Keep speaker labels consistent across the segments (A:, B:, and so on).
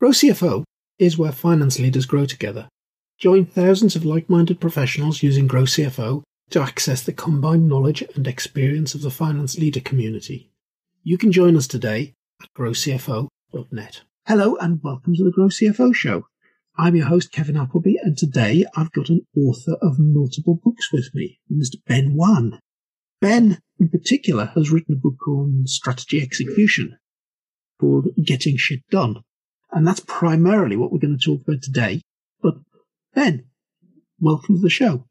A: Grow CFO is where finance leaders grow together. Join thousands of like minded professionals using Grow CFO to access the combined knowledge and experience of the finance leader community. You can join us today at growcfo.net. Hello and welcome to the Grow CFO show. I'm your host, Kevin Appleby, and today I've got an author of multiple books with me, Mr. Ben Wann. Ben, in particular, has written a book on strategy execution called Getting Shit Done. And that's primarily what we're going to talk about today. But Ben, welcome to the show.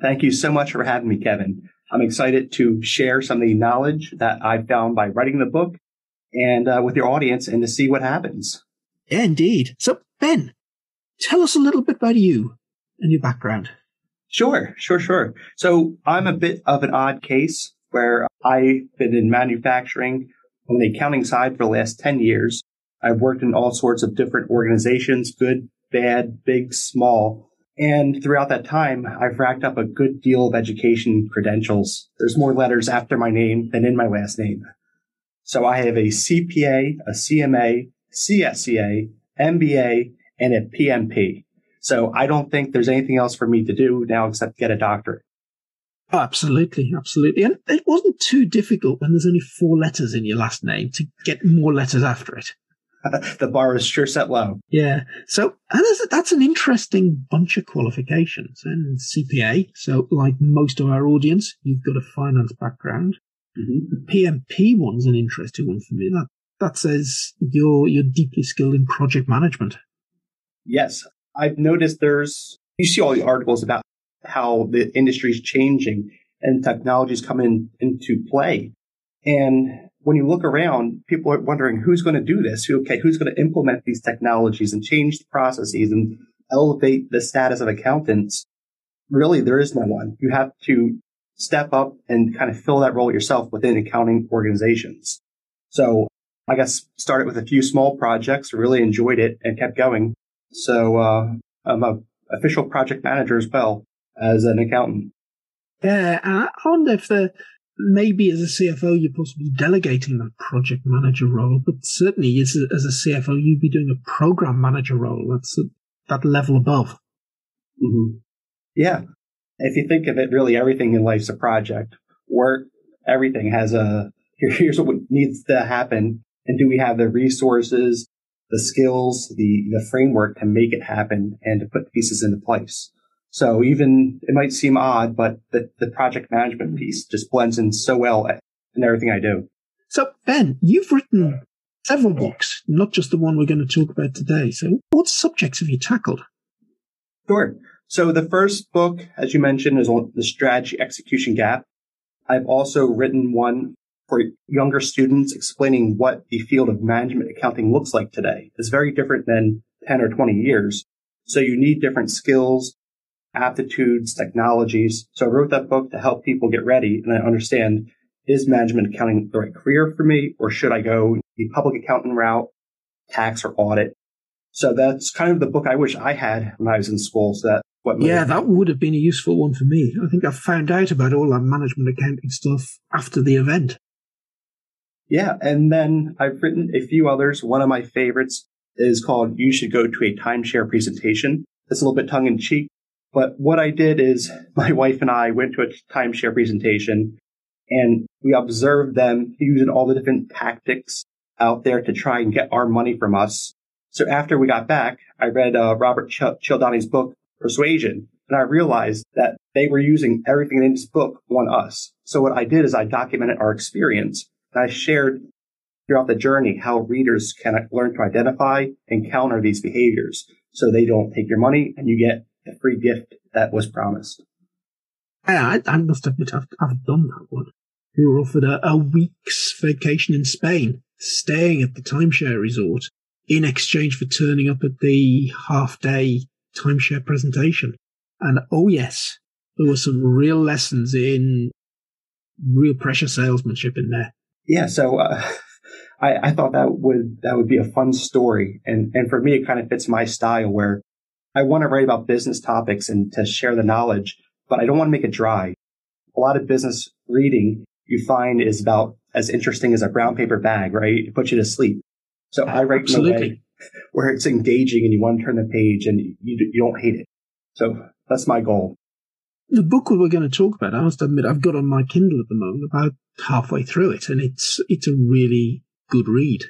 B: Thank you so much for having me, Kevin. I'm excited to share some of the knowledge that I found by writing the book and uh, with your audience and to see what happens.
A: Yeah, indeed. So, Ben, tell us a little bit about you and your background.
B: Sure, sure, sure. So I'm a bit of an odd case where I've been in manufacturing on the accounting side for the last 10 years. I've worked in all sorts of different organizations, good, bad, big, small. And throughout that time, I've racked up a good deal of education credentials. There's more letters after my name than in my last name. So I have a CPA, a CMA, CSCA, MBA, and a PMP. So I don't think there's anything else for me to do now except get a doctorate.
A: Absolutely, absolutely. And it wasn't too difficult when there's only four letters in your last name to get more letters after it.
B: The bar is sure set low.
A: Yeah. So and that's an interesting bunch of qualifications. And CPA, so like most of our audience, you've got a finance background. Mm-hmm. The PMP one's an interesting one for me. That that says you're you're deeply skilled in project management.
B: Yes, I've noticed there's you see all the articles about how the industry is changing and technologies coming into play. And when you look around, people are wondering who's going to do this? Okay, who's going to implement these technologies and change the processes and elevate the status of accountants? Really, there is no one. You have to step up and kind of fill that role yourself within accounting organizations. So I guess started with a few small projects, really enjoyed it and kept going. So uh, I'm a official project manager as well as an accountant.
A: Yeah, I wonder if the maybe as a CFO you're possibly delegating that project manager role, but certainly as a, as a CFO you'd be doing a program manager role. That's a, that level above.
B: Mm-hmm. Yeah, if you think of it, really everything in life's a project. Work, everything has a here's what needs to happen, and do we have the resources, the skills, the the framework to make it happen and to put pieces into place. So even it might seem odd, but the, the project management piece just blends in so well in everything I do.
A: So Ben, you've written several books, not just the one we're going to talk about today. So what subjects have you tackled?
B: Sure. So the first book, as you mentioned, is on the strategy execution gap. I've also written one for younger students explaining what the field of management accounting looks like today. It's very different than 10 or 20 years. So you need different skills, aptitudes, technologies. So I wrote that book to help people get ready and understand is management accounting the right career for me or should I go the public accountant route, tax or audit? So that's kind of the book I wish I had when I was in school. So that
A: what yeah, that would have been a useful one for me. I think I found out about all that management accounting stuff after the event.
B: Yeah, and then I've written a few others. One of my favorites is called You Should Go to a Timeshare Presentation. It's a little bit tongue in cheek, but what I did is my wife and I went to a timeshare presentation and we observed them using all the different tactics out there to try and get our money from us. So after we got back, I read uh, Robert Ch- Cialdini's book, Persuasion, and I realized that they were using everything in his book on us. So what I did is I documented our experience and I shared throughout the journey how readers can learn to identify and counter these behaviors so they don't take your money and you get a free gift that was promised.
A: Yeah, I, I must admit I've, I've done that one. We were offered a, a week's vacation in Spain, staying at the timeshare resort in exchange for turning up at the half day timeshare presentation. And oh yes, there were some real lessons in real pressure salesmanship in there.
B: Yeah, so uh, I, I thought that would that would be a fun story, and and for me, it kind of fits my style where I want to write about business topics and to share the knowledge, but I don't want to make it dry. A lot of business reading you find is about as interesting as a brown paper bag, right? It puts you to sleep. So I write Absolutely. in a way where it's engaging and you want to turn the page and you, you don't hate it. So that's my goal.
A: The book we are going to talk about, I must admit, I've got on my Kindle at the moment, about halfway through it, and it's it's a really good read.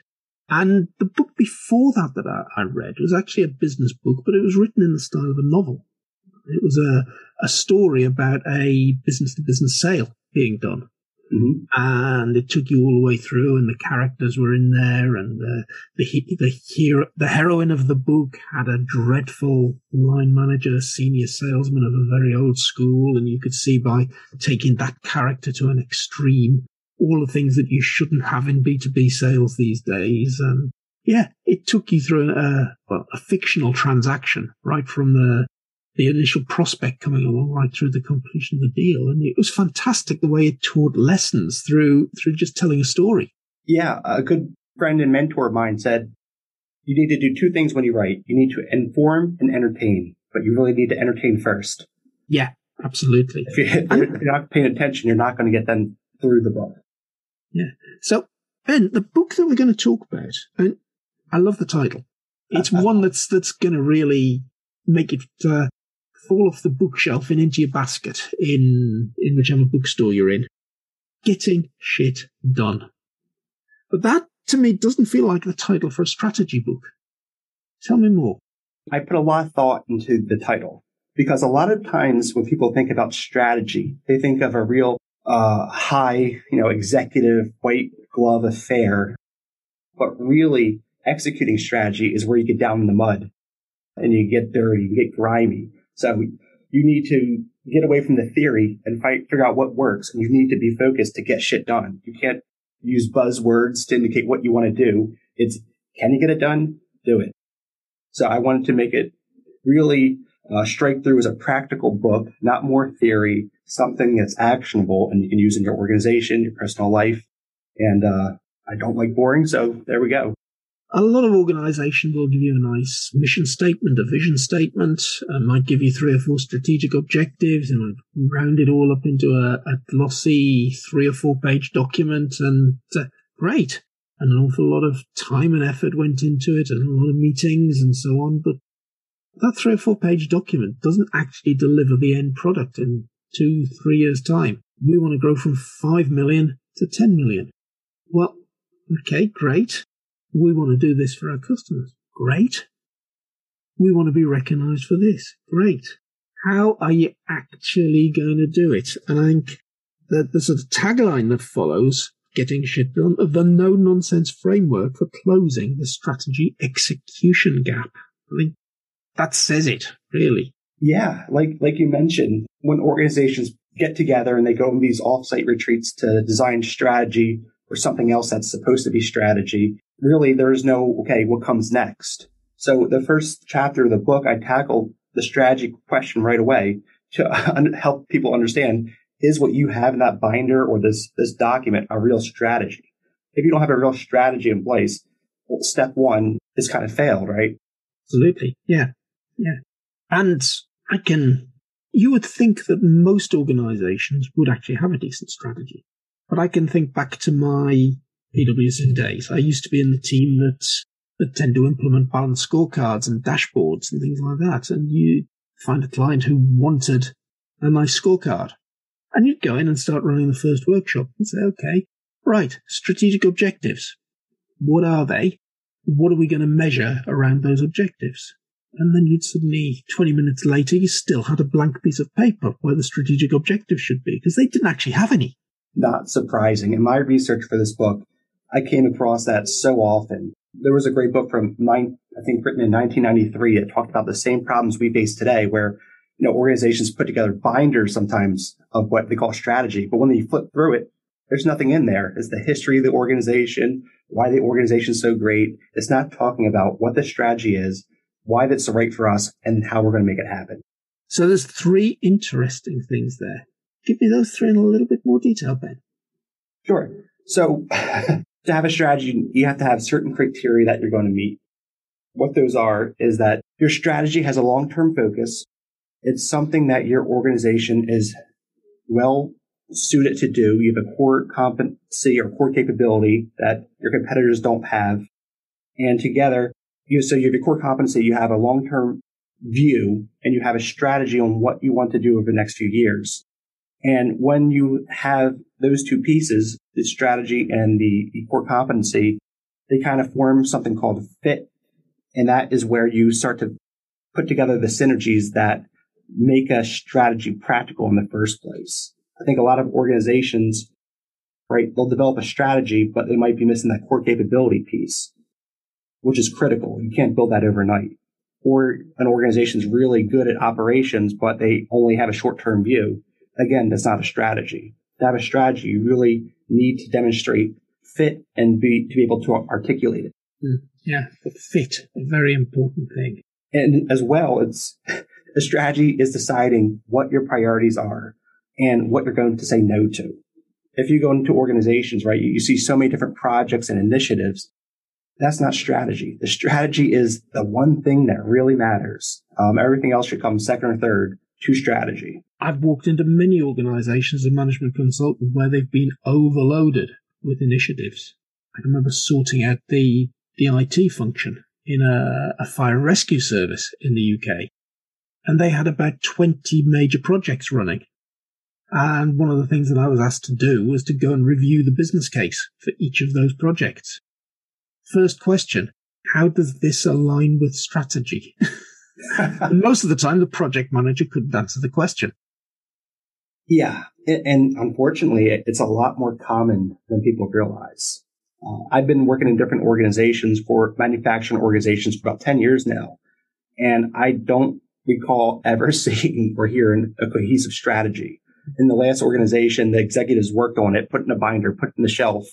A: And the book before that that I, I read was actually a business book, but it was written in the style of a novel. It was a, a story about a business to business sale being done. Mm-hmm. And it took you all the way through, and the characters were in there, and the the the hero, the heroine of the book had a dreadful line manager, senior salesman of a very old school, and you could see by taking that character to an extreme, all the things that you shouldn't have in B two B sales these days, and yeah, it took you through a, well, a fictional transaction right from the the initial prospect coming along right through the completion of the deal. And it was fantastic the way it taught lessons through through just telling a story.
B: Yeah, a good friend and mentor of mine said, you need to do two things when you write. You need to inform and entertain, but you really need to entertain first.
A: Yeah, absolutely.
B: If, you, are not paying attention, you're not going to get them through the book.
A: Yeah. So, Ben, the book that we're going to talk about, and I love the title. It's one that's that's going to really make it uh, fall off the bookshelf and into your basket in, in whichever bookstore you're in. Getting shit done. But that, to me, doesn't feel like the title for a strategy book. Tell me more.
B: I put a lot of thought into the title because a lot of times when people think about strategy, they think of a real uh, high, you know, executive white glove affair. But really, executing strategy is where you get down in the mud and you get dirty, you get grimy. So you need to get away from the theory and fight, figure out what works. And you need to be focused to get shit done. You can't use buzzwords to indicate what you want to do. It's, can you get it done? Do it. So I wanted to make it really uh, strike through is a practical book, not more theory, something that's actionable and you can use in your organization, your personal life. And uh, I don't like boring, so there we go
A: a lot of organizations will give you a nice mission statement, a vision statement, might give you three or four strategic objectives and round it all up into a, a glossy three or four page document. And uh, great. And an awful lot of time and effort went into it and a lot of meetings and so on. But that three or four page document doesn't actually deliver the end product in two, three years' time. We want to grow from 5 million to 10 million. Well, okay, great. We want to do this for our customers. Great. We want to be recognized for this. Great. How are you actually going to do it? And I think that the sort of tagline that follows getting shit done of the no nonsense framework for closing the strategy execution gap. I think that says it, really.
B: Yeah, like like you mentioned, when organizations get together and they go on these offsite retreats to design strategy or something else that's supposed to be strategy, really there's no, okay, what comes next? So the first chapter of the book, I tackled the strategy question right away to help people understand is what you have in that binder or this, this document a real strategy? If you don't have a real strategy in place, well, step one is kind of failed, right?
A: Absolutely. Yeah. Yeah. And I can, you would think that most organizations would actually have a decent strategy. But I can think back to my PwC days. I used to be in the team that that tend to implement balanced scorecards and dashboards and things like that. And you find a client who wanted a nice scorecard. And you'd go in and start running the first workshop and say, okay, right, strategic objectives. What are they? What are we going to measure around those objectives? And then you'd suddenly, 20 minutes later, you still had a blank piece of paper where the strategic objective should be because they didn't actually have any.
B: Not surprising. In my research for this book, I came across that so often. There was a great book from nine, I think written in 1993 that talked about the same problems we face today where, you know, organizations put together binders sometimes of what they call strategy. But when you flip through it, there's nothing in there. It's the history of the organization, why the organization is so great. It's not talking about what the strategy is, why that's the right for us, and how we're going to make it happen.
A: So there's three interesting things there. Give me those three in a little bit more detail, Ben.
B: Sure. So to have a strategy, you have to have certain criteria that you're going to meet. What those are is that your strategy has a long-term focus. It's something that your organization is well suited to do. You have a core competency or core capability that your competitors don't have. And together, you so you have your core competency, you have a long-term view, and you have a strategy on what you want to do over the next few years. And when you have those two pieces, the strategy and the, the core competency, they kind of form something called fit. And that is where you start to put together the synergies that make a strategy practical in the first place. I think a lot of organizations, right, they'll develop a strategy, but they might be missing that core capability piece, which is critical. You can't build that overnight. Or an organization's really good at operations, but they only have a short-term view. Again, that's not a strategy. To have a strategy, you really need to demonstrate fit and be to be able to articulate it.
A: Mm, yeah, the fit, a very important thing.
B: And as well, it's a strategy is deciding what your priorities are and what you're going to say no to. If you go into organizations, right, you, you see so many different projects and initiatives. That's not strategy. The strategy is the one thing that really matters. Um, everything else should come second or third to strategy.
A: I've walked into many organizations as a management consultant where they've been overloaded with initiatives. I remember sorting out the, the IT function in a, a fire rescue service in the UK. And they had about 20 major projects running. And one of the things that I was asked to do was to go and review the business case for each of those projects. First question, how does this align with strategy? most of the time, the project manager couldn't answer the question.
B: Yeah. And unfortunately, it's a lot more common than people realize. Uh, I've been working in different organizations for manufacturing organizations for about 10 years now. And I don't recall ever seeing or hearing a cohesive strategy in the last organization, the executives worked on it, put in a binder, put in the shelf,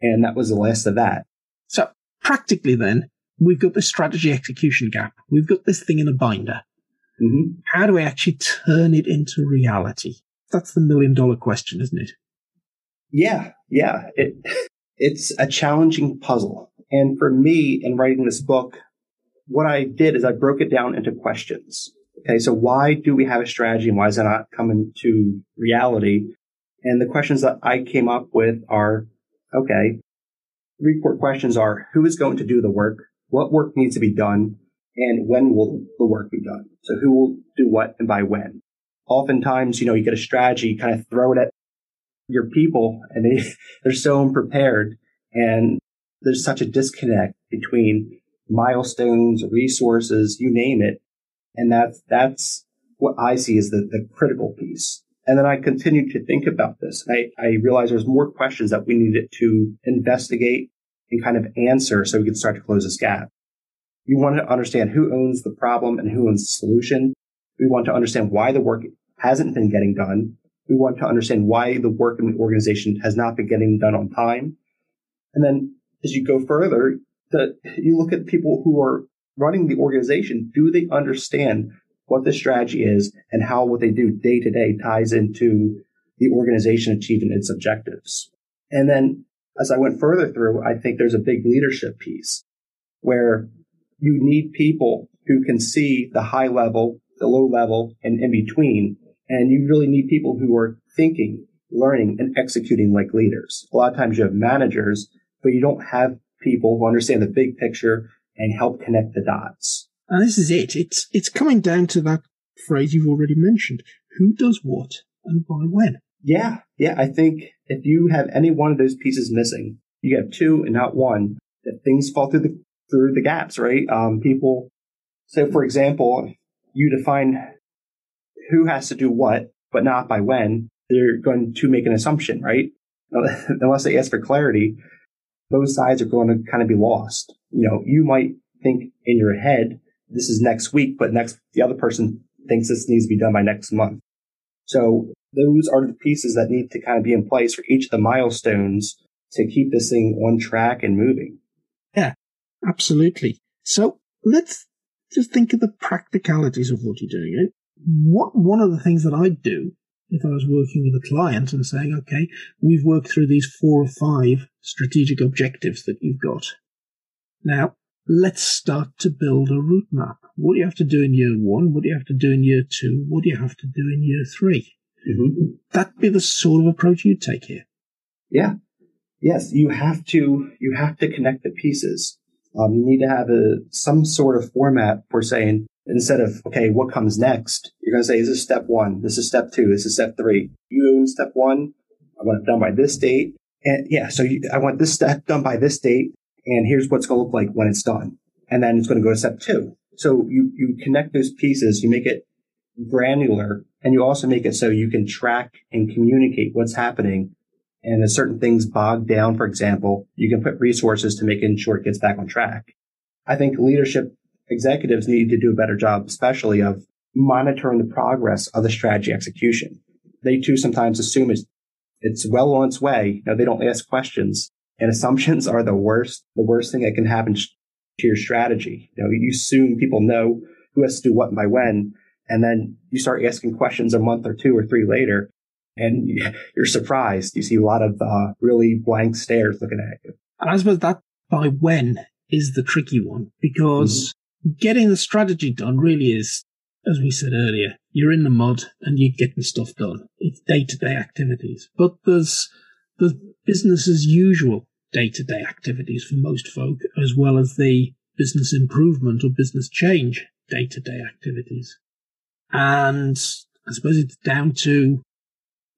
B: and that was the last of that.
A: So practically then, we've got the strategy execution gap. We've got this thing in a binder. Mm-hmm. How do we actually turn it into reality? That's the million dollar question, isn't it?
B: Yeah, yeah. It, it's a challenging puzzle. And for me, in writing this book, what I did is I broke it down into questions. Okay, so why do we have a strategy and why is that not coming to reality? And the questions that I came up with are, okay, three core questions are who is going to do the work? What work needs to be done? And when will the work be done? So who will do what and by when? Oftentimes, you know, you get a strategy, you kind of throw it at your people and they, they're so unprepared and there's such a disconnect between milestones, resources, you name it, and that's, that's what I see as the, the critical piece. And then I continued to think about this. I, I realized there's more questions that we needed to investigate and kind of answer so we could start to close this gap. We want to understand who owns the problem and who owns the solution. We want to understand why the work hasn't been getting done. We want to understand why the work in the organization has not been getting done on time. And then as you go further, that you look at people who are running the organization, do they understand what the strategy is and how what they do day to day ties into the organization achieving its objectives? And then as I went further through, I think there's a big leadership piece where you need people who can see the high level, the low level, and in between. And you really need people who are thinking, learning, and executing like leaders. A lot of times you have managers, but you don't have people who understand the big picture and help connect the dots.
A: And this is it. It's it's coming down to that phrase you've already mentioned. Who does what and by when?
B: Yeah, yeah. I think if you have any one of those pieces missing, you have two and not one, that things fall through the through the gaps, right? Um, people. So, for example, you define who has to do what, but not by when. They're going to make an assumption, right? Unless they ask for clarity, both sides are going to kind of be lost. You know, you might think in your head, this is next week, but next, the other person thinks this needs to be done by next month. So those are the pieces that need to kind of be in place for each of the milestones to keep this thing on track and moving.
A: Yeah, absolutely. So let's just think of the practicalities of what you're doing. What one of the things that I'd do if I was working with a client and saying, okay, we've worked through these four or five strategic objectives that you've got. Now, let's start to build a route map. What do you have to do in year one? What do you have to do in year two? What do you have to do in year 3 mm-hmm. That'd be the sort of approach you'd take here.
B: Yeah. Yes, you have to, you have to connect the pieces. Um, you need to have a, some sort of format for saying, instead of, okay, what comes next? You're going to say, this is step one. This is step two. This is step three. You own step one. I want it done by this date. And yeah, so you, I want this step done by this date. And here's what's going to look like when it's done. And then it's going to go to step two. So you, you connect those pieces, you make it granular, and you also make it so you can track and communicate what's happening. And if certain things bog down, for example, you can put resources to making sure it gets back on track. I think leadership executives need to do a better job, especially of monitoring the progress of the strategy execution. They too sometimes assume it's, it's well on its way. Know, they don't ask questions and assumptions are the worst, the worst thing that can happen to your strategy. You know, you assume people know who has to do what by when. And then you start asking questions a month or two or three later and you're surprised. You see a lot of uh, really blank stares looking at you.
A: And I suppose that by when is the tricky one because mm-hmm. getting the strategy done really is, as we said earlier, you're in the mud and you're getting stuff done. It's day to day activities, but there's the business as usual day to day activities for most folk, as well as the business improvement or business change day to day activities. And I suppose it's down to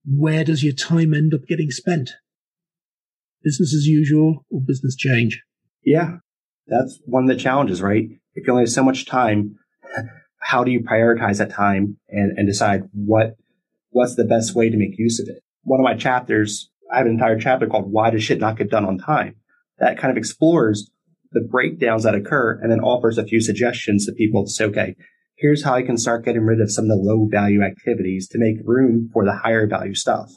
A: where does your time end up getting spent? Business as usual or business change?
B: Yeah, that's one of the challenges, right? If you only have so much time, how do you prioritize that time and, and decide what what's the best way to make use of it? One of my chapters, I have an entire chapter called Why Does Shit Not Get Done on Time? That kind of explores the breakdowns that occur and then offers a few suggestions to people to say, okay, here's how I can start getting rid of some of the low value activities to make room for the higher value stuff.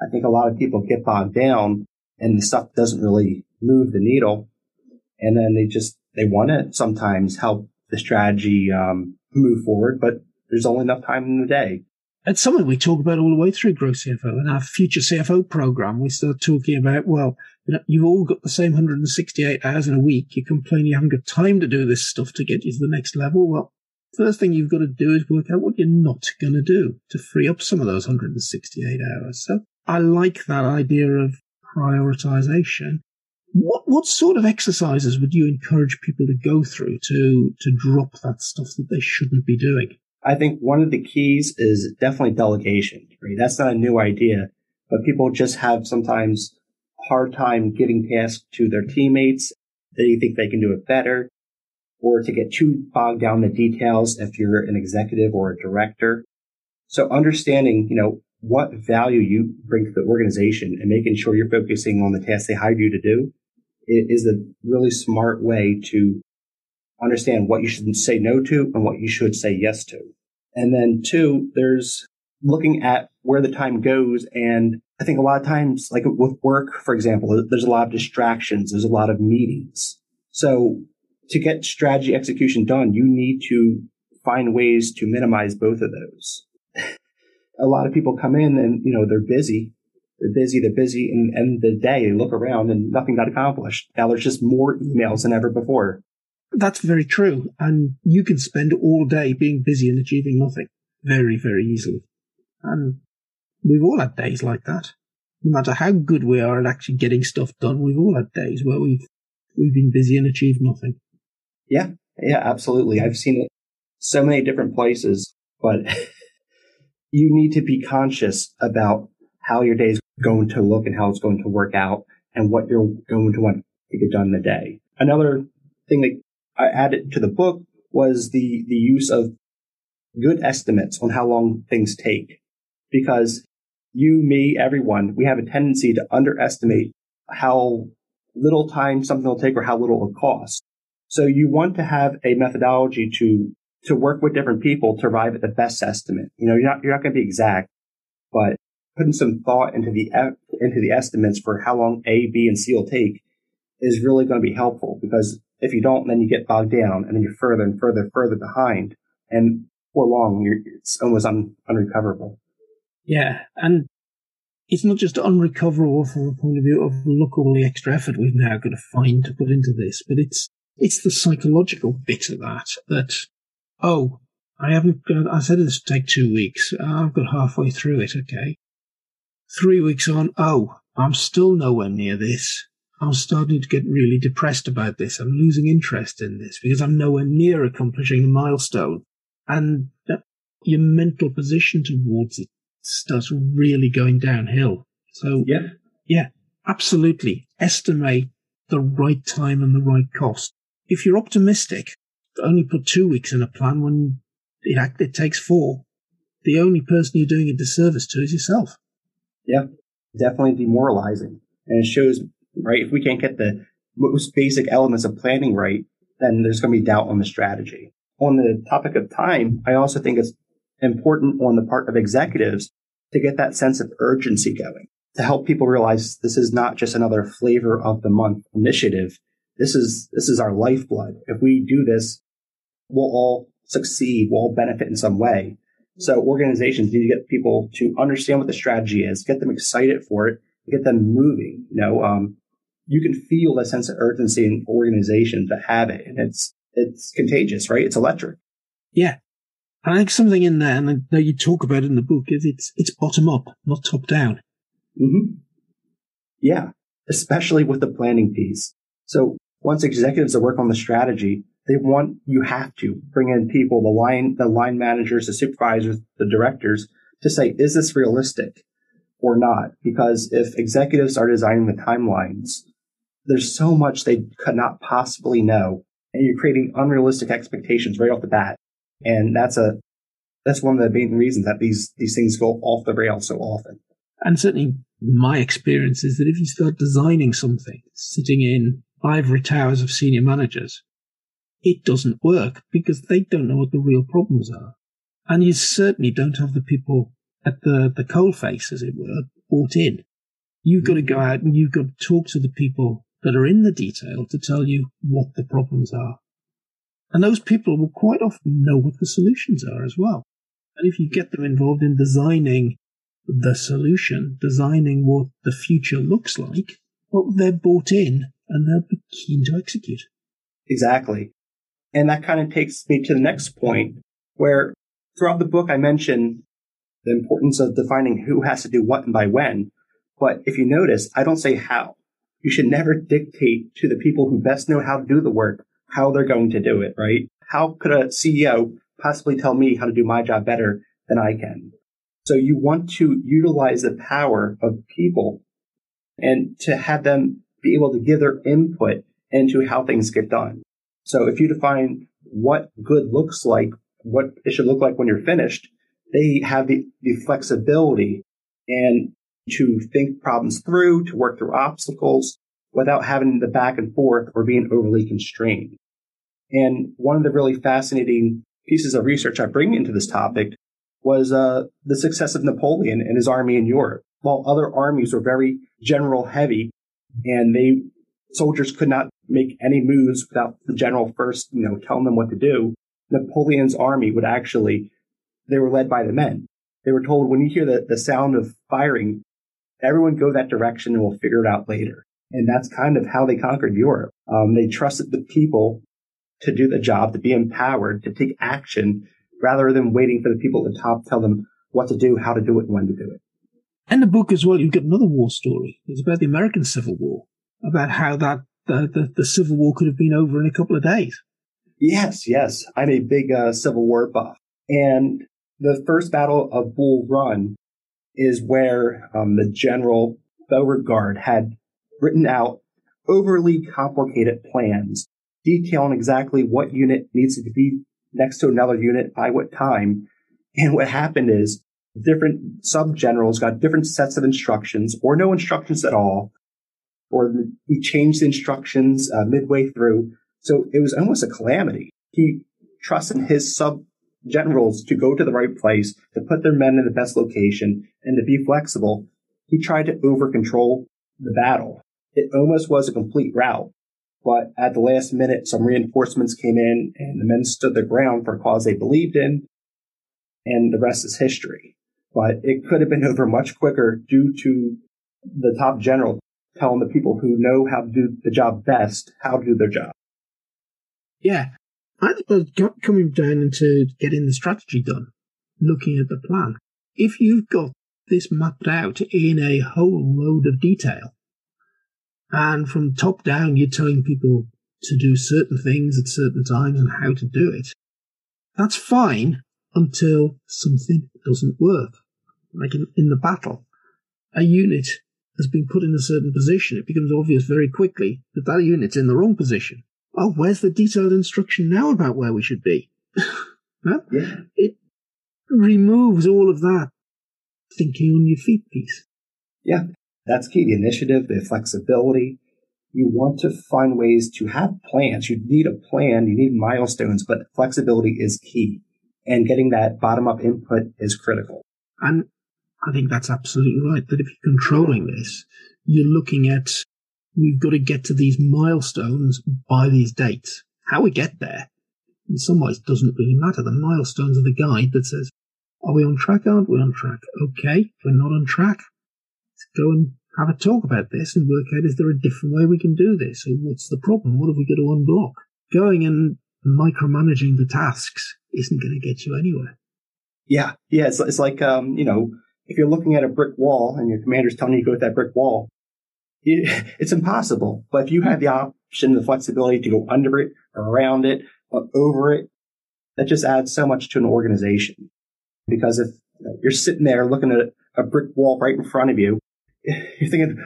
B: I think a lot of people get bogged down and the stuff doesn't really move the needle. And then they just, they want to sometimes help the strategy um, move forward, but there's only enough time in the day.
A: It's something we talk about all the way through Grow CFO. and our future CFO program, we start talking about, well, you know, you've all got the same 168 hours in a week. You complain you haven't got time to do this stuff to get you to the next level. Well, First thing you've got to do is work out what you're not going to do to free up some of those 168 hours. So I like that idea of prioritization. What what sort of exercises would you encourage people to go through to to drop that stuff that they shouldn't be doing?
B: I think one of the keys is definitely delegation. Right? That's not a new idea, but people just have sometimes hard time getting tasks to their teammates. They think they can do it better or to get too bogged down in the details if you're an executive or a director. So understanding, you know, what value you bring to the organization and making sure you're focusing on the tasks they hired you to do is a really smart way to understand what you should say no to and what you should say yes to. And then two, there's looking at where the time goes. And I think a lot of times, like with work, for example, there's a lot of distractions. There's a lot of meetings. So to get strategy execution done, you need to find ways to minimize both of those. a lot of people come in and, you know, they're busy. They're busy, they're busy, and end the day, they look around and nothing got accomplished. Now there's just more emails than ever before.
A: That's very true. And you can spend all day being busy and achieving nothing very, very easily. And we've all had days like that. No matter how good we are at actually getting stuff done, we've all had days where we've we've been busy and achieved nothing.
B: Yeah, yeah, absolutely. I've seen it so many different places, but you need to be conscious about how your day is going to look and how it's going to work out and what you're going to want to get done in the day. Another thing that added to the book was the, the use of good estimates on how long things take. Because you, me, everyone, we have a tendency to underestimate how little time something will take or how little it costs. So you want to have a methodology to to work with different people to arrive at the best estimate. You know, you're not you're not going to be exact, but putting some thought into the into the estimates for how long A, B, and C will take is really going to be helpful because if you don't, then you get bogged down and then you're further and further, further behind, and for long, it's almost un, unrecoverable.
A: Yeah, and it's not just unrecoverable from the point of view of look all the extra effort we've now got to find to put into this, but it's it's the psychological bit of that that, oh, I haven't got, I said this take two weeks. I've got halfway through it. Okay. Three weeks on. Oh, I'm still nowhere near this. I'm starting to get really depressed about this. I'm losing interest in this because I'm nowhere near accomplishing the milestone. And your mental position towards it starts really going downhill. So,
B: yeah,
A: yeah, absolutely. Estimate the right time and the right cost. If you're optimistic, only put two weeks in a plan when it, it takes four. The only person you're doing a disservice to is yourself.
B: Yeah, definitely demoralizing. And it shows, right, if we can't get the most basic elements of planning right, then there's going to be doubt on the strategy. On the topic of time, I also think it's important on the part of executives to get that sense of urgency going, to help people realize this is not just another flavor of the month initiative. This is, this is our lifeblood. If we do this, we'll all succeed, we'll all benefit in some way. So organizations need to get people to understand what the strategy is, get them excited for it, get them moving. You know, um, you can feel a sense of urgency in organizations that have it, and it's it's contagious, right? It's electric.
A: Yeah, I think something in there, and know you talk about it in the book, is it's it's bottom up, not top down.
B: Mm-hmm. Yeah, especially with the planning piece. So once executives are working on the strategy, they want you have to bring in people, the line, the line managers, the supervisors, the directors to say, is this realistic or not? Because if executives are designing the timelines, there's so much they could not possibly know. And you're creating unrealistic expectations right off the bat. And that's a, that's one of the main reasons that these, these things go off the rail so often.
A: And certainly my experience is that if you start designing something, sitting in ivory towers of senior managers, it doesn't work because they don't know what the real problems are. And you certainly don't have the people at the, the coal face, as it were, bought in. You've got to go out and you've got to talk to the people that are in the detail to tell you what the problems are. And those people will quite often know what the solutions are as well. And if you get them involved in designing the solution, designing what the future looks like, well, they're bought in and they'll be keen to execute.
B: Exactly. And that kind of takes me to the next point where throughout the book, I mention the importance of defining who has to do what and by when. But if you notice, I don't say how. You should never dictate to the people who best know how to do the work how they're going to do it, right? How could a CEO possibly tell me how to do my job better than I can? So you want to utilize the power of people and to have them be able to give their input into how things get done. So if you define what good looks like, what it should look like when you're finished, they have the, the flexibility and to think problems through, to work through obstacles without having the back and forth or being overly constrained. And one of the really fascinating pieces of research I bring into this topic was uh, the success of Napoleon and his army in Europe. While other armies were very general heavy and they soldiers could not make any moves without the general first, you know, telling them what to do. Napoleon's army would actually, they were led by the men. They were told when you hear the, the sound of firing, everyone go that direction and we'll figure it out later. And that's kind of how they conquered Europe. Um, they trusted the people to do the job, to be empowered, to take action rather than waiting for the people at the top to tell them what to do, how to do it, and when to do it.
A: In the book as well, you get another war story. It's about the American Civil War about how that the, the, the, Civil War could have been over in a couple of days.
B: Yes, yes. I'm a big uh, Civil War buff. And the first battle of Bull Run is where um, the General Beauregard had written out overly complicated plans detailing exactly what unit needs to be next to another unit by what time. And what happened is different sub generals got different sets of instructions or no instructions at all or he changed the instructions uh, midway through. So it was almost a calamity. He trusted his sub generals to go to the right place, to put their men in the best location, and to be flexible. He tried to over control the battle. It almost was a complete rout. But at the last minute, some reinforcements came in and the men stood their ground for a cause they believed in. And the rest is history. But it could have been over much quicker due to the top general telling the people who know how to do the job best how to do their job.
A: Yeah. I think coming down into getting the strategy done, looking at the plan. If you've got this mapped out in a whole load of detail, And from top down, you're telling people to do certain things at certain times and how to do it. That's fine until something doesn't work. Like in, in the battle, a unit has been put in a certain position. It becomes obvious very quickly that that unit's in the wrong position. Oh, where's the detailed instruction now about where we should be?
B: huh? Yeah.
A: It removes all of that thinking on your feet piece.
B: Yeah, that's key. The initiative, the flexibility. You want to find ways to have plans. You need a plan. You need milestones, but flexibility is key. And getting that bottom up input is critical.
A: And I think that's absolutely right. That if you're controlling this, you're looking at we've got to get to these milestones by these dates. How we get there, in some ways, doesn't really matter. The milestones are the guide that says, are we on track? Aren't we on track? Okay. If we're not on track, let's go and have a talk about this and work out is there a different way we can do this? Or what's the problem? What have we got to unblock? Going and micromanaging the tasks isn't going to get you anywhere.
B: Yeah. Yeah. It's, it's like, um, you know, if you're looking at a brick wall and your commander's telling you to go with that brick wall, it, it's impossible. But if you have the option, the flexibility to go under it, around it, over it, that just adds so much to an organization. Because if you're sitting there looking at a brick wall right in front of you, you're thinking,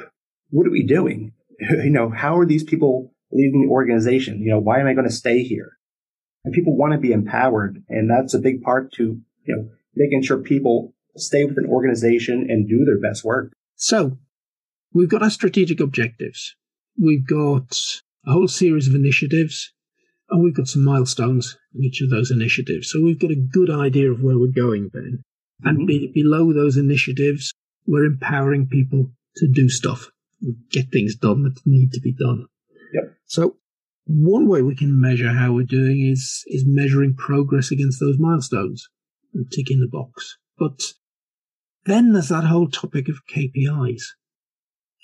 B: what are we doing? You know, how are these people leading the organization? You know, why am I going to stay here? And people want to be empowered. And that's a big part to, you know, making sure people stay with an organization and do their best work.
A: So we've got our strategic objectives. We've got a whole series of initiatives and we've got some milestones in each of those initiatives. So we've got a good idea of where we're going then. And mm-hmm. be, below those initiatives, we're empowering people to do stuff, get things done that need to be done.
B: Yep.
A: So one way we can measure how we're doing is is measuring progress against those milestones and ticking the box. But then there's that whole topic of KPIs.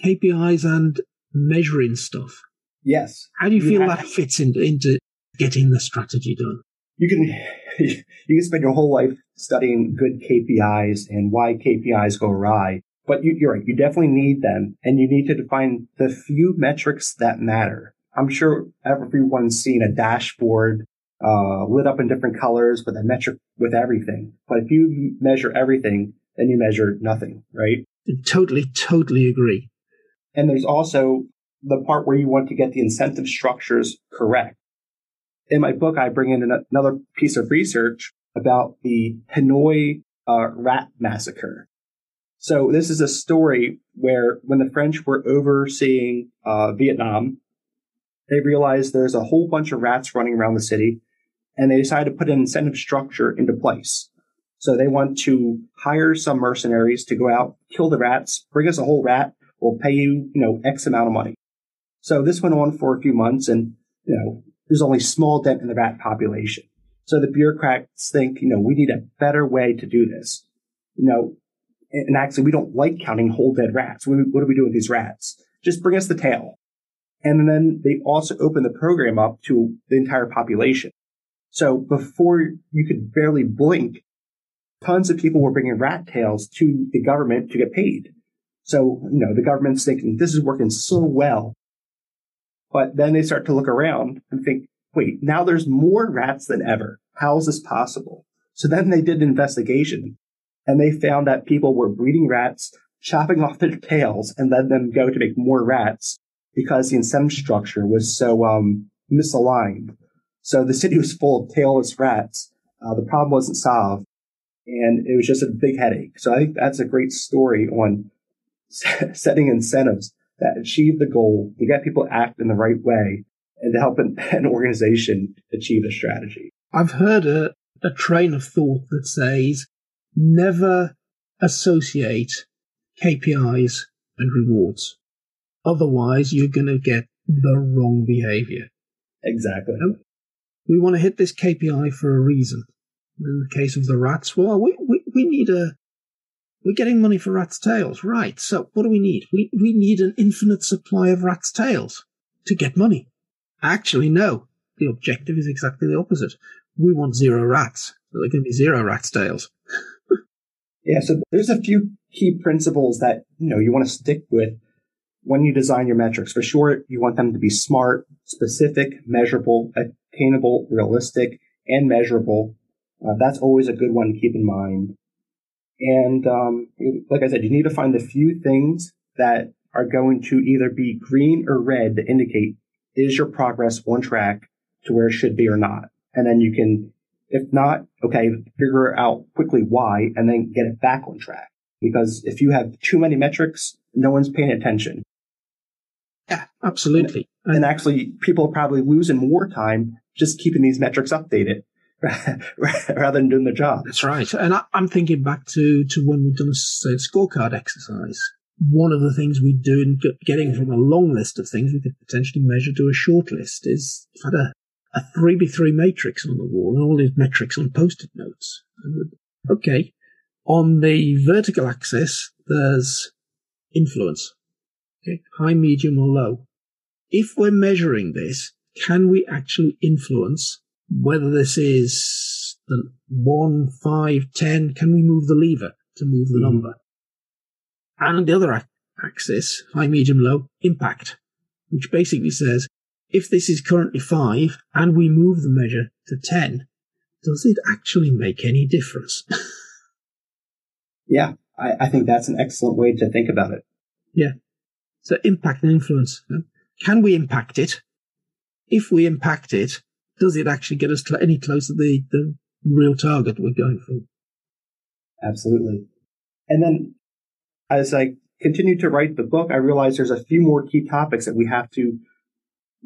A: KPIs and measuring stuff.
B: Yes.
A: How do you, you feel that fits into, into getting the strategy done?
B: You can you can spend your whole life studying good KPIs and why KPIs go awry. But you, are right. You definitely need them and you need to define the few metrics that matter. I'm sure everyone's seen a dashboard uh, lit up in different colors with a metric with everything. But if you measure everything, then you measure nothing, right?
A: Totally, totally agree.
B: And there's also the part where you want to get the incentive structures correct. In my book, I bring in another piece of research about the Hanoi uh, rat massacre. So this is a story where when the French were overseeing uh, Vietnam, they realized there's a whole bunch of rats running around the city, and they decided to put an incentive structure into place. So they want to hire some mercenaries to go out, kill the rats, bring us a whole rat, we'll pay you, you know, X amount of money. So this went on for a few months and, you know, there's only small dent in the rat population. So the bureaucrats think, you know, we need a better way to do this. You know, and actually we don't like counting whole dead rats. What do we do with these rats? Just bring us the tail. And then they also open the program up to the entire population. So before you could barely blink, tons of people were bringing rat tails to the government to get paid. So, you know, the government's thinking this is working so well. But then they start to look around and think, wait, now there's more rats than ever. How is this possible? So then they did an investigation and they found that people were breeding rats, chopping off their tails and letting them go to make more rats because the incentive structure was so um, misaligned. So the city was full of tailless rats. Uh, the problem wasn't solved and it was just a big headache. So I think that's a great story on setting incentives that achieve the goal to get people to act in the right way and to help an, an organization achieve a strategy.
A: I've heard a, a train of thought that says never associate KPIs and rewards. Otherwise, you're going to get the wrong behavior.
B: Exactly.
A: We want to hit this KPI for a reason. In the case of the rats, well, we, we, we need a, we're getting money for rat's tails. Right. So what do we need? We, we need an infinite supply of rat's tails to get money. Actually, no. The objective is exactly the opposite. We want zero rats. So there can be zero rat's tails.
B: yeah. So there's a few key principles that, you know, you want to stick with when you design your metrics, for sure, you want them to be smart, specific, measurable, attainable, realistic, and measurable. Uh, that's always a good one to keep in mind. And um, like I said, you need to find a few things that are going to either be green or red to indicate is your progress on track to where it should be or not. And then you can, if not, okay, figure out quickly why and then get it back on track. Because if you have too many metrics, no one's paying attention.
A: Yeah, absolutely.
B: And, and actually, people are probably losing more time just keeping these metrics updated rather than doing the job.
A: That's right. And I, am thinking back to, to when we've done a scorecard exercise. One of the things we do in getting from a long list of things we could potentially measure to a short list is had a, a 3by3 matrix on the wall and all these metrics on post-it notes. Okay. On the vertical axis, there's influence. Okay. High, medium, or low. If we're measuring this, can we actually influence whether this is the one, five, ten? Can we move the lever to move the mm-hmm. number? And on the other axis, high, medium, low, impact, which basically says if this is currently five and we move the measure to 10, does it actually make any difference?
B: yeah, I, I, think that's an excellent way to think about it.
A: Yeah. So impact and influence. Can we impact it? If we impact it, does it actually get us any closer to the, the real target we're going for?
B: Absolutely. And then as I continue to write the book, I realized there's a few more key topics that we have to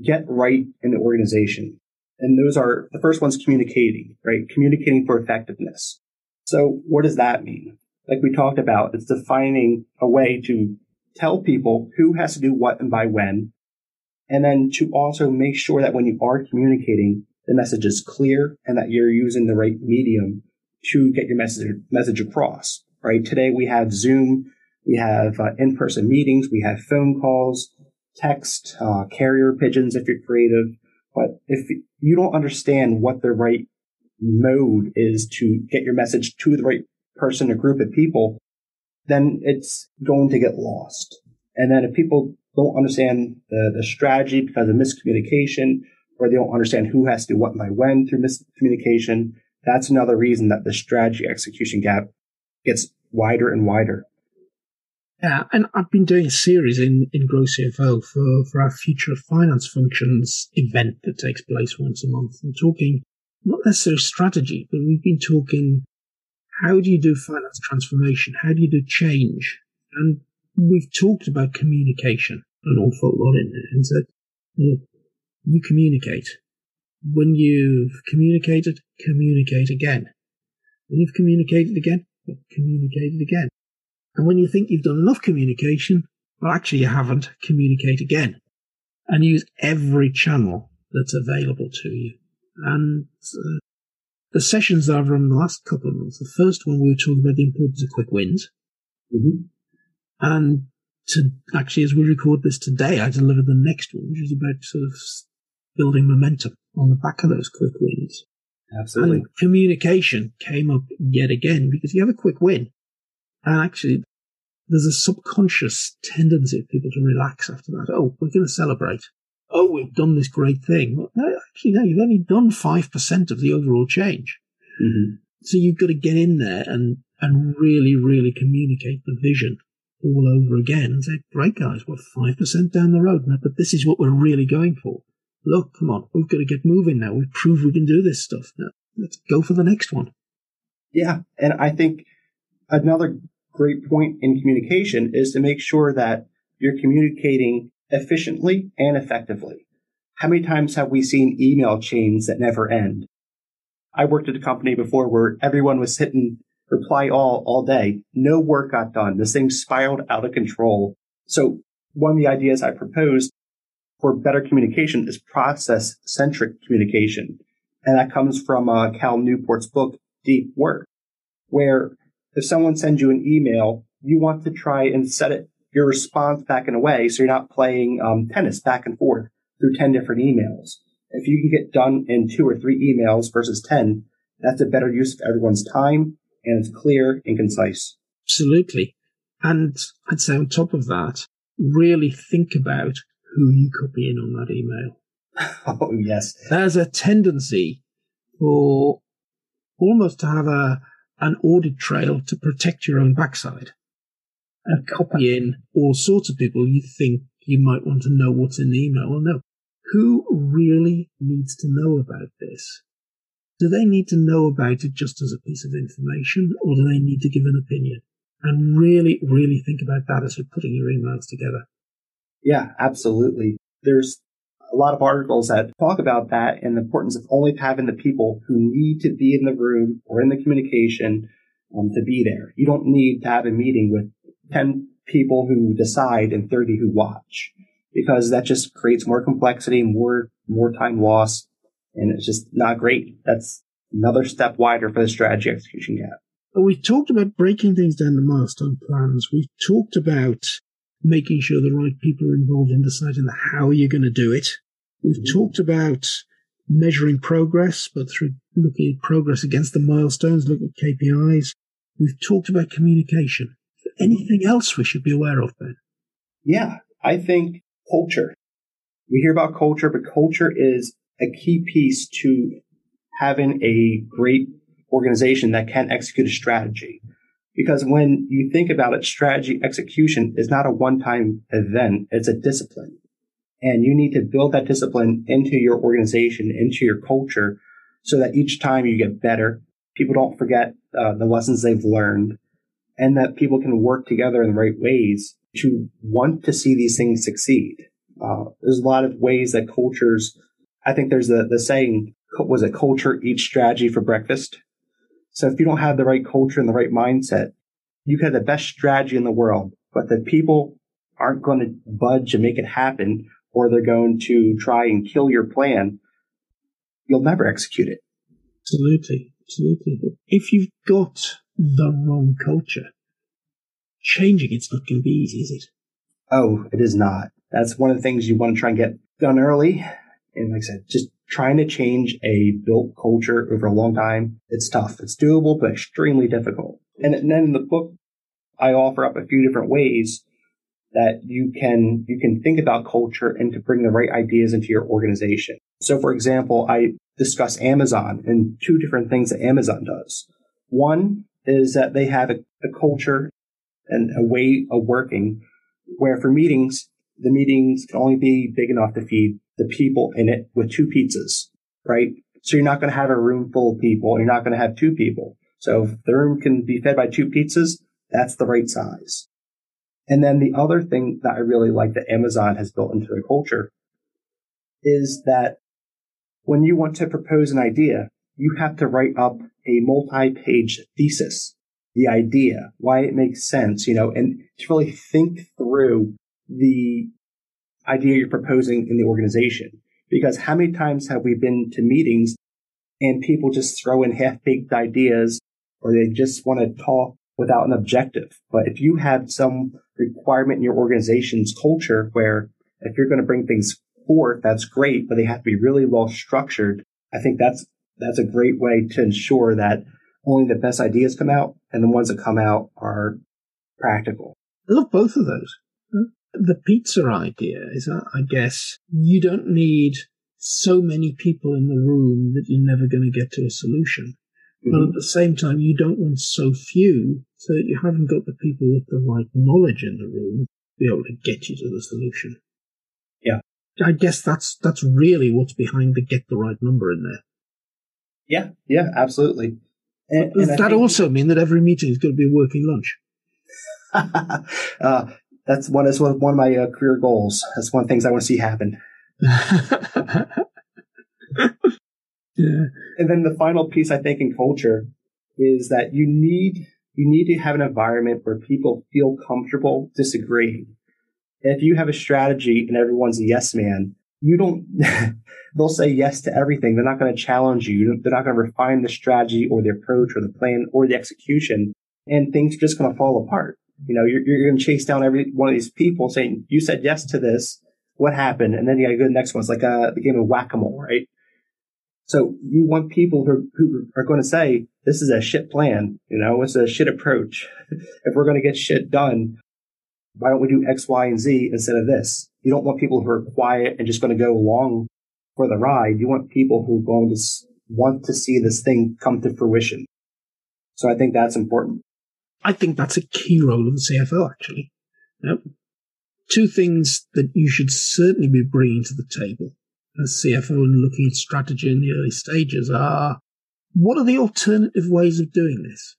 B: get right in the organization. And those are the first one's communicating, right? Communicating for effectiveness. So what does that mean? Like we talked about, it's defining a way to tell people who has to do what and by when. And then to also make sure that when you are communicating, the message is clear and that you're using the right medium to get your message, message across, right? Today we have Zoom, we have uh, in-person meetings, we have phone calls, text, uh, carrier pigeons if you're creative. But if you don't understand what the right mode is to get your message to the right person or group of people, then it's going to get lost. And then if people don't understand the, the strategy because of miscommunication, or they don't understand who has to do what by when through miscommunication, that's another reason that the strategy execution gap gets wider and wider.
A: Yeah, and I've been doing a series in, in Grow CFO for, for our Future Finance Functions event that takes place once a month and talking not necessarily strategy, but we've been talking how do you do finance transformation? How do you do change? And we've talked about communication an awful lot in there and said, look, you communicate. When you've communicated, communicate again. When you've communicated again, communicate again. And when you think you've done enough communication, well, actually you haven't, communicate again. And use every channel that's available to you. And uh, the sessions that I've run the last couple of months, the first one we were talking about the importance of quick wins. Mm-hmm. And to actually, as we record this today, I delivered the next one, which is about sort of building momentum on the back of those quick wins.
B: Absolutely.
A: And communication came up yet again because you have a quick win. And actually, there's a subconscious tendency of people to relax after that. Oh, we're going to celebrate. Oh, we've done this great thing. Well, no, actually, no, you've only done 5% of the overall change. Mm-hmm. So you've got to get in there and, and really, really communicate the vision all over again and say, great guys, we're 5% down the road now, but this is what we're really going for. Look, come on, we've got to get moving now. We've proved we can do this stuff now. Let's go for the next one.
B: Yeah. And I think another great point in communication is to make sure that you're communicating efficiently and effectively. How many times have we seen email chains that never end? I worked at a company before where everyone was hitting reply all all day. No work got done. This thing spiraled out of control. So one of the ideas I proposed for better communication is process centric communication. And that comes from uh, Cal Newport's book, Deep Work, where if someone sends you an email, you want to try and set it your response back in a way so you're not playing um, tennis back and forth through 10 different emails. If you can get done in two or three emails versus 10, that's a better use of everyone's time and it's clear and concise.
A: Absolutely. And I'd say on top of that, really think about who you copy in on that email.
B: Oh, yes.
A: There's a tendency for almost to have a an audit trail to protect your own backside and copy in all sorts of people you think you might want to know what's in the email. Well, no. Who really needs to know about this? Do they need to know about it just as a piece of information or do they need to give an opinion? And really, really think about that as you're putting your emails together.
B: Yeah, absolutely. There's a lot of articles that talk about that and the importance of only having the people who need to be in the room or in the communication um, to be there. You don't need to have a meeting with 10 people who decide and 30 who watch because that just creates more complexity, more, more time lost, and it's just not great. That's another step wider for the strategy execution gap.
A: We talked about breaking things down to milestone plans. We've talked about making sure the right people are involved in deciding how you're going to do it. We've mm-hmm. talked about measuring progress, but through looking at progress against the milestones, looking at KPIs. We've talked about communication. Anything else we should be aware of, Ben?
B: Yeah, I think culture. We hear about culture, but culture is a key piece to having a great organization that can execute a strategy. Because when you think about it, strategy execution is not a one-time event. It's a discipline. And you need to build that discipline into your organization, into your culture, so that each time you get better, people don't forget uh, the lessons they've learned, and that people can work together in the right ways to want to see these things succeed. Uh, there's a lot of ways that cultures, I think there's the, the saying, was a culture eats strategy for breakfast. So if you don't have the right culture and the right mindset, you can have the best strategy in the world, but the people aren't going to budge and make it happen, or they're going to try and kill your plan. You'll never execute it.
A: Absolutely. Absolutely. If you've got the wrong culture, changing it's not going to be easy, is it?
B: Oh, it is not. That's one of the things you want to try and get done early. And like I said, just trying to change a built culture over a long time, it's tough. It's doable, but extremely difficult. And, then in the book, I offer up a few different ways that you can, you can think about culture and to bring the right ideas into your organization. So for example, I discuss Amazon and two different things that Amazon does. One is that they have a, a culture and a way of working where for meetings, the meetings can only be big enough to feed the people in it with two pizzas, right? So you're not going to have a room full of people. You're not going to have two people. So if the room can be fed by two pizzas, that's the right size. And then the other thing that I really like that Amazon has built into their culture is that when you want to propose an idea, you have to write up a multi-page thesis, the idea, why it makes sense, you know, and to really think through the idea you're proposing in the organization. Because how many times have we been to meetings and people just throw in half baked ideas or they just want to talk without an objective? But if you have some requirement in your organization's culture where if you're going to bring things forth, that's great, but they have to be really well structured. I think that's, that's a great way to ensure that only the best ideas come out and the ones that come out are practical.
A: I love both of those the pizza idea is, that I guess, you don't need so many people in the room that you're never going to get to a solution. Mm-hmm. But at the same time, you don't want so few so that you haven't got the people with the right knowledge in the room to be able to get you to the solution.
B: Yeah.
A: I guess that's that's really what's behind the get the right number in there.
B: Yeah, yeah, absolutely.
A: And, Does and that also mean that every meeting is going to be a working lunch?
B: uh, that's one is one of my uh, career goals. That's one of the things I want to see happen. yeah. And then the final piece I think in culture is that you need you need to have an environment where people feel comfortable disagreeing. If you have a strategy and everyone's a yes man, you don't they'll say yes to everything. They're not going to challenge you. They're not going to refine the strategy or the approach or the plan or the execution and things are just going to fall apart. You know, you're, you're going to chase down every one of these people saying, you said yes to this. What happened? And then you got to go to the next one. It's like uh, the game of whack-a-mole, right? So you want people who, who are going to say, this is a shit plan. You know, it's a shit approach. if we're going to get shit done, why don't we do X, Y, and Z instead of this? You don't want people who are quiet and just going to go along for the ride. You want people who are going to want to see this thing come to fruition. So I think that's important.
A: I think that's a key role of the CFO, actually. Now, two things that you should certainly be bringing to the table as CFO and looking at strategy in the early stages are what are the alternative ways of doing this?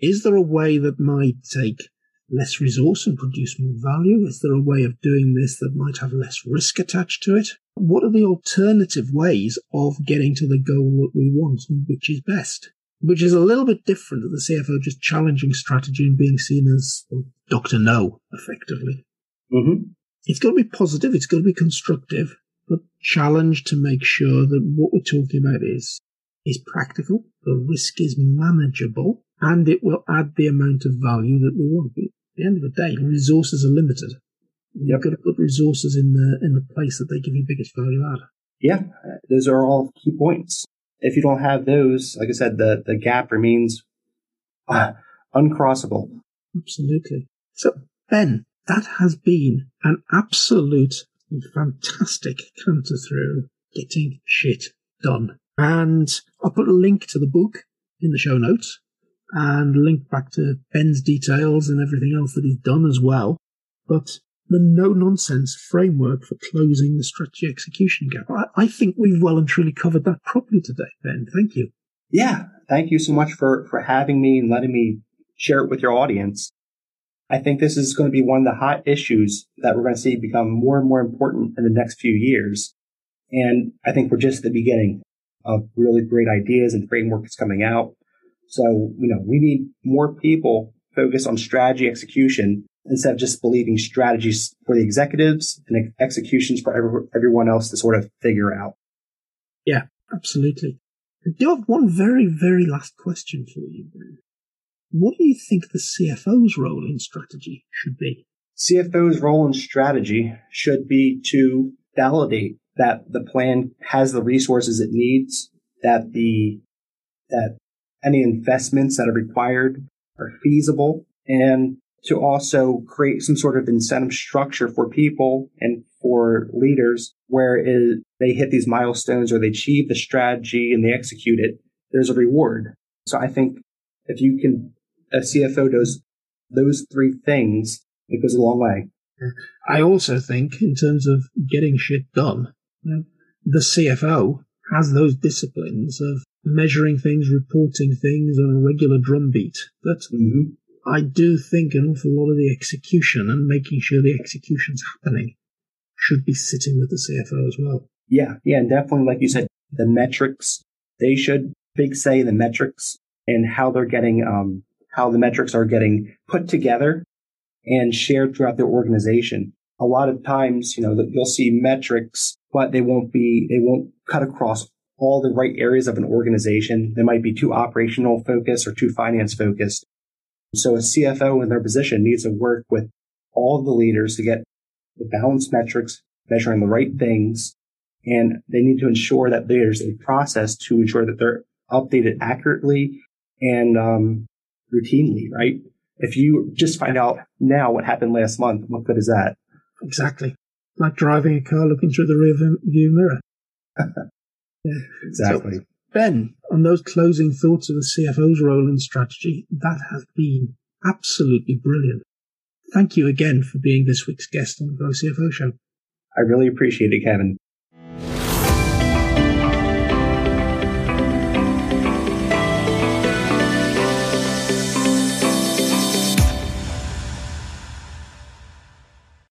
A: Is there a way that might take less resource and produce more value? Is there a way of doing this that might have less risk attached to it? What are the alternative ways of getting to the goal that we want and which is best? Which is a little bit different to the CFO just challenging strategy and being seen as well, Dr. No, effectively.
B: Mm-hmm.
A: It's got to be positive, it's got to be constructive, but challenged to make sure that what we're talking about is is practical, the risk is manageable, and it will add the amount of value that we want. At the end of the day, resources are limited. You've got to put resources in the in the place that they give you biggest value add.
B: Yeah, those are all key points. If you don't have those, like I said, the the gap remains uh, uncrossable.
A: Absolutely. So, Ben, that has been an absolute fantastic canter through getting shit done. And I'll put a link to the book in the show notes and link back to Ben's details and everything else that he's done as well. But the no nonsense framework for closing the strategy execution gap. I, I, think we've well and truly covered that properly today, Ben. Thank you.
B: Yeah. Thank you so much for, for having me and letting me share it with your audience. I think this is going to be one of the hot issues that we're going to see become more and more important in the next few years. And I think we're just at the beginning of really great ideas and frameworks coming out. So, you know, we need more people focused on strategy execution instead of just believing strategies for the executives and executions for every, everyone else to sort of figure out.
A: Yeah, absolutely. I do have one very, very last question for you. What do you think the CFO's role in strategy should be?
B: CFO's role in strategy should be to validate that the plan has the resources it needs, that the that any investments that are required are feasible, and to also create some sort of incentive structure for people and for leaders where it, they hit these milestones or they achieve the strategy and they execute it, there's a reward. So I think if you can, a CFO does those three things, it goes a long way.
A: I also think in terms of getting shit done, the CFO has those disciplines of measuring things, reporting things on a regular drumbeat. That mm-hmm. I do think an awful lot of the execution and making sure the execution's happening should be sitting with the CFO as well.
B: Yeah, yeah, and definitely, like you said, the metrics they should big say the metrics and how they're getting um, how the metrics are getting put together and shared throughout their organization. A lot of times, you know, you'll see metrics but they won't be, they won't cut across all the right areas of an organization. They might be too operational focused or too finance focused. So a CFO in their position needs to work with all the leaders to get the balanced metrics, measuring the right things. And they need to ensure that there's a process to ensure that they're updated accurately and um, routinely, right? If you just find out now what happened last month, what good is that?
A: Exactly like driving a car looking through the rear view mirror.
B: yeah. Exactly.
A: So, ben, on those closing thoughts of the CFO's role in strategy, that has been absolutely brilliant. Thank you again for being this week's guest on the Grow CFO Show.
B: I really appreciate it, Kevin.